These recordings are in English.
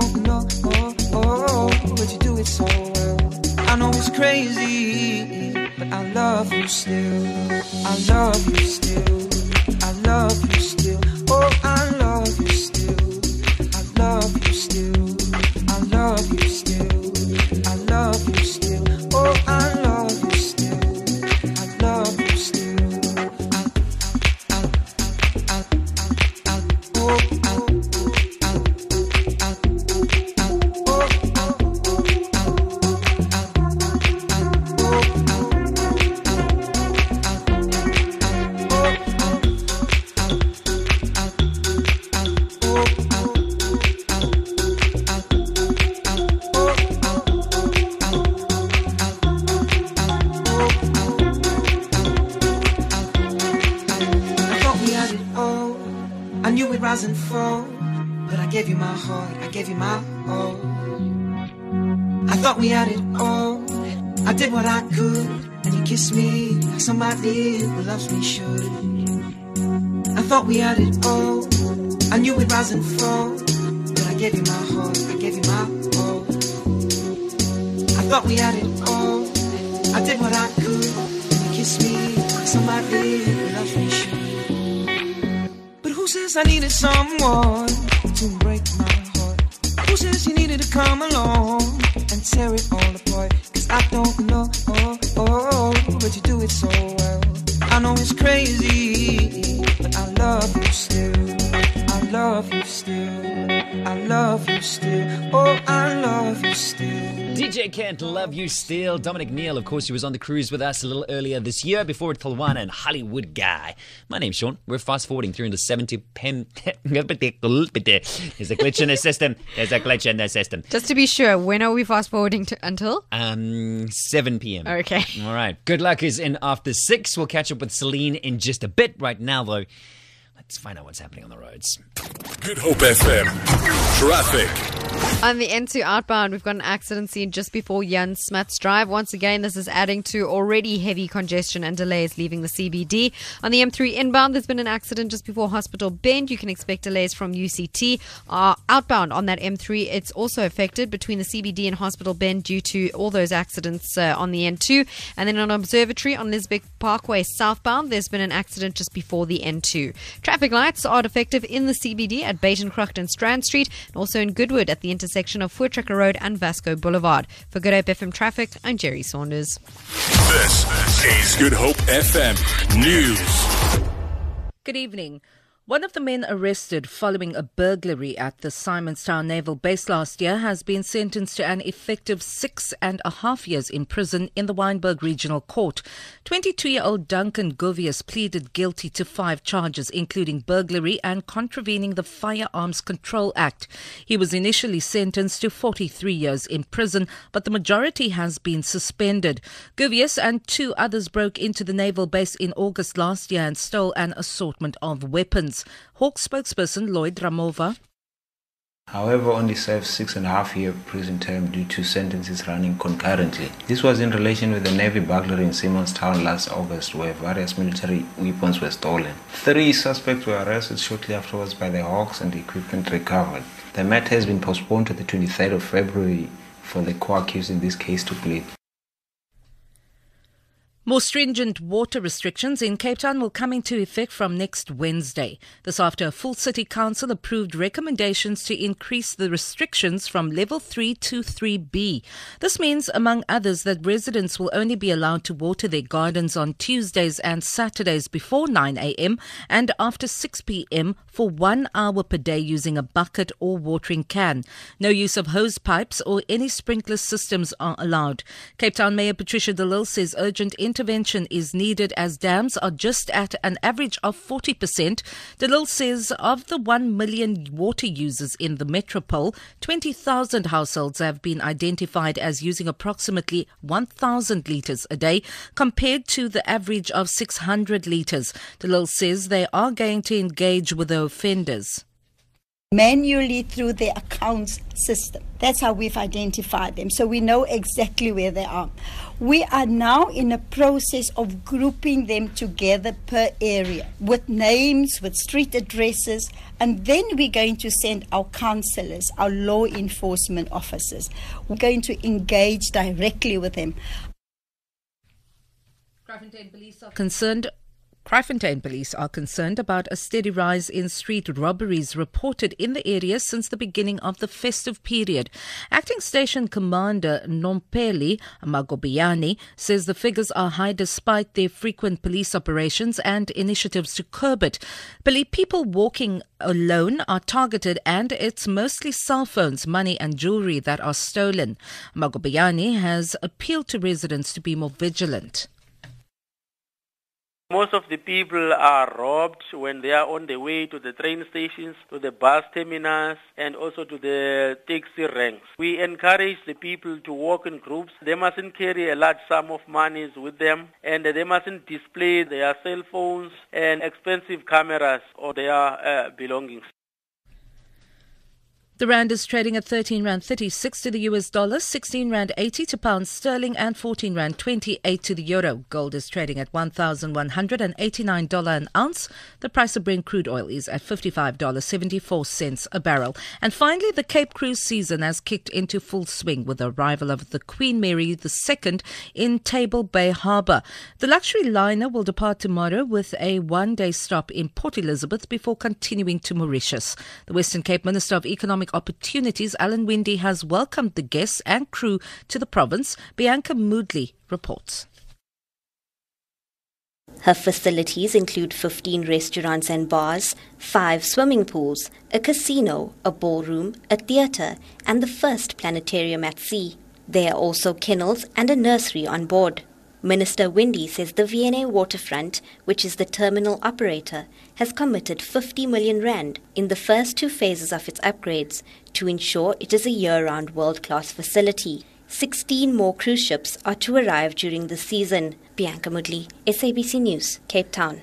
don't know, oh, oh, oh, but you do it so well. I know it's crazy, but I love you still. I love you still. I love you still. Oh, I love you still. I love you still. I love you still. I love you still. Oh, I I knew we'd rise and fall. But I gave you my heart, I gave you my all. I thought we had it all. I did what I could, and you kissed me like somebody who loves me should. I thought we had it all. I knew we'd rise and fall. But I gave you my heart, I gave you my all. I thought we had it all. I did what I could, and you kissed me like somebody says I needed someone to break my heart? Who says you needed to come along and tear it all apart? Cause I don't know, Kent, Love You Still. Dominic Neal, of course, he was on the cruise with us a little earlier this year before it Talwana and Hollywood Guy. My name's Sean. We're fast forwarding through into 70 pen. There's a glitch in the system. There's a glitch in the system. Just to be sure, when are we fast forwarding to until? Um, 7 p.m. Okay. All right. Good luck is in after 6. We'll catch up with Celine in just a bit. Right now, though, let's find out what's happening on the roads. Good Hope FM. Traffic. On the N2 outbound, we've got an accident scene just before Jan Smuts Drive. Once again, this is adding to already heavy congestion and delays leaving the CBD. On the M3 inbound, there's been an accident just before Hospital Bend. You can expect delays from UCT. Uh, outbound on that M3, it's also affected between the CBD and Hospital Bend due to all those accidents uh, on the N2. And then on Observatory on Liesbeek Parkway southbound, there's been an accident just before the N2. Traffic lights are defective in the CBD at Buitengracht and Strand Street, and also in Goodwood at the intersection of Voortrekker Road and Vasco Boulevard. For Good Hope FM Traffic, I'm Jerry Saunders. This is Good Hope FM News. Good evening. One of the men arrested following a burglary at the Simon's Town Naval Base last year has been sentenced to an effective six and a half years in prison in the Wynberg Regional Court. 22 year old Duncan Govius pleaded guilty to five charges, including burglary and contravening the Firearms Control Act. He was initially sentenced to 43 years in prison, but the majority has been suspended. Govius and two others broke into the naval base in August last year and stole an assortment of weapons. Hawk spokesperson Lloyd Ramovha However, only served six and a half year prison term due to sentences running concurrently. This was in relation with the Navy burglary in Simon's Town last August, where various military weapons were stolen. Three suspects were arrested shortly afterwards by the Hawks and equipment recovered. The matter has been postponed to the 23rd of February for the co-accused in this case to plead. More stringent water restrictions in Cape Town will come into effect from next Wednesday. This after a full city council approved recommendations to increase the restrictions from level 3 to 3B. This means, among others, that residents will only be allowed to water their gardens on Tuesdays and Saturdays before 9 a.m. and after 6 p.m. for one hour per day using a bucket or watering can. No use of hose pipes or any sprinkler systems are allowed. Cape Town Mayor Patricia de Lille says urgent intervention is needed as dams are just at an average of 40%. De Lille says of the 1 million water users in the metropole, 20,000 households have been identified as using approximately 1,000 litres a day compared to the average of 600 litres. De Lille says they are going to engage with the offenders. Manually through the accounts system. That's how we've identified them. So we know exactly where they are. We are now in a process of grouping them together per area with names, with street addresses, and then we're going to send our counselors, our law enforcement officers. We're going to engage directly with them. concerned Kraaifontein police are concerned about a steady rise in street robberies reported in the area since the beginning of the festive period. Acting Station Commander Nompeli Magobiani says the figures are high despite their frequent police operations and initiatives to curb it. Believe people walking alone are targeted and it's mostly cell phones, money and jewelry that are stolen. Magobiani has appealed to residents to be more vigilant. Most of the people are robbed when they are on the way to the train stations, to the bus terminals, and also to the taxi ranks. We encourage the people to walk in groups. They mustn't carry a large sum of money with them, and they mustn't display their cell phones and expensive cameras or their uh, belongings. The rand is trading at 13 rand 36 to the US dollar, 16 rand 80 to pound sterling and 14 rand 28 to the euro. Gold is trading at $1,189 an ounce. The price of Brent crude oil is at $55.74 a barrel. And finally, the Cape cruise season has kicked into full swing with the arrival of the Queen Mary II in Table Bay Harbour. The luxury liner will depart tomorrow with a one-day stop in Port Elizabeth before continuing to Mauritius. The Western Cape Minister of Economic Opportunities, Alan Winde has welcomed the guests and crew to the province. Bianca Moodley reports. Her facilities include 15 restaurants and bars, 5 swimming pools, a casino, a ballroom, a theatre, and the first planetarium at sea. There are also kennels and a nursery on board. Minister Winde says the V&A Waterfront, which is the terminal operator, has committed 50 million rand in the first two phases of its upgrades to ensure it is a year-round world-class facility. 16 more cruise ships are to arrive during the season. Bianca Moodley, SABC News, Cape Town.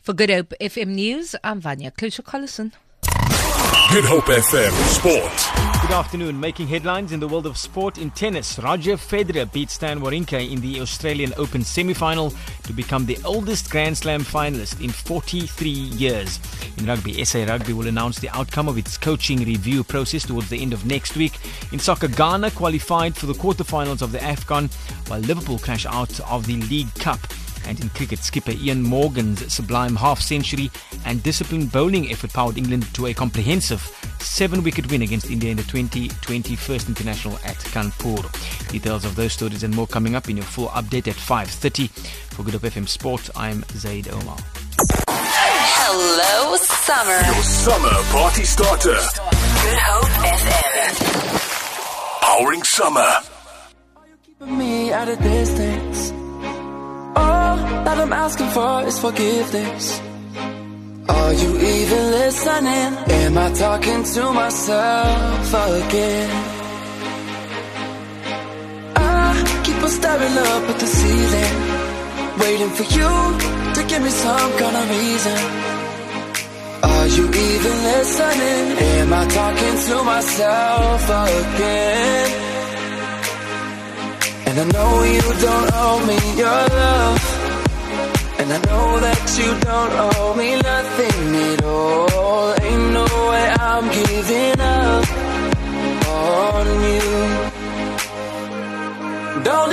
For Good Hope FM News, I'm Vanya Klusher-Collison. Good Hope FM Sport. Good afternoon. Making headlines in the world of sport in tennis, Roger Federer beat Stan Wawrinka in the Australian Open semi-final to become the oldest Grand Slam finalist in 43 years. In rugby, SA Rugby will announce the outcome of its coaching review process towards the end of next week. In soccer, Ghana qualified for the quarterfinals of the AFCON, while Liverpool crash out of the League Cup. And in cricket, skipper Eoin Morgan's sublime half century and disciplined bowling effort powered England to a comprehensive seven wicket win against India in the 2020 First International at Kanpur. Details of those stories and more coming up in your full update at 5.30. For Good Hope FM Sport, I'm Zaid Omar. Hello, summer. Your summer party starter. Good Hope FM. Powering summer. me at a distance. That I'm asking for is forgiveness. Are you even listening? Am I talking to myself again? I keep on staring up at the ceiling, waiting for you to give me some kind of reason. Are you even listening? Am I talking to myself again? And I know you don't owe me your love. And I know that you don't owe me nothing at all. Ain't no way I'm giving up on you. Don't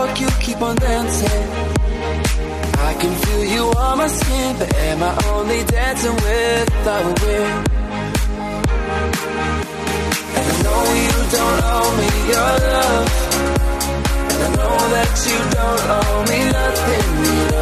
talk, you keep on dancing. I can feel you on my skin, but am I only dancing without a wind? And I know you don't owe me your love. And I know that you don't owe me nothing.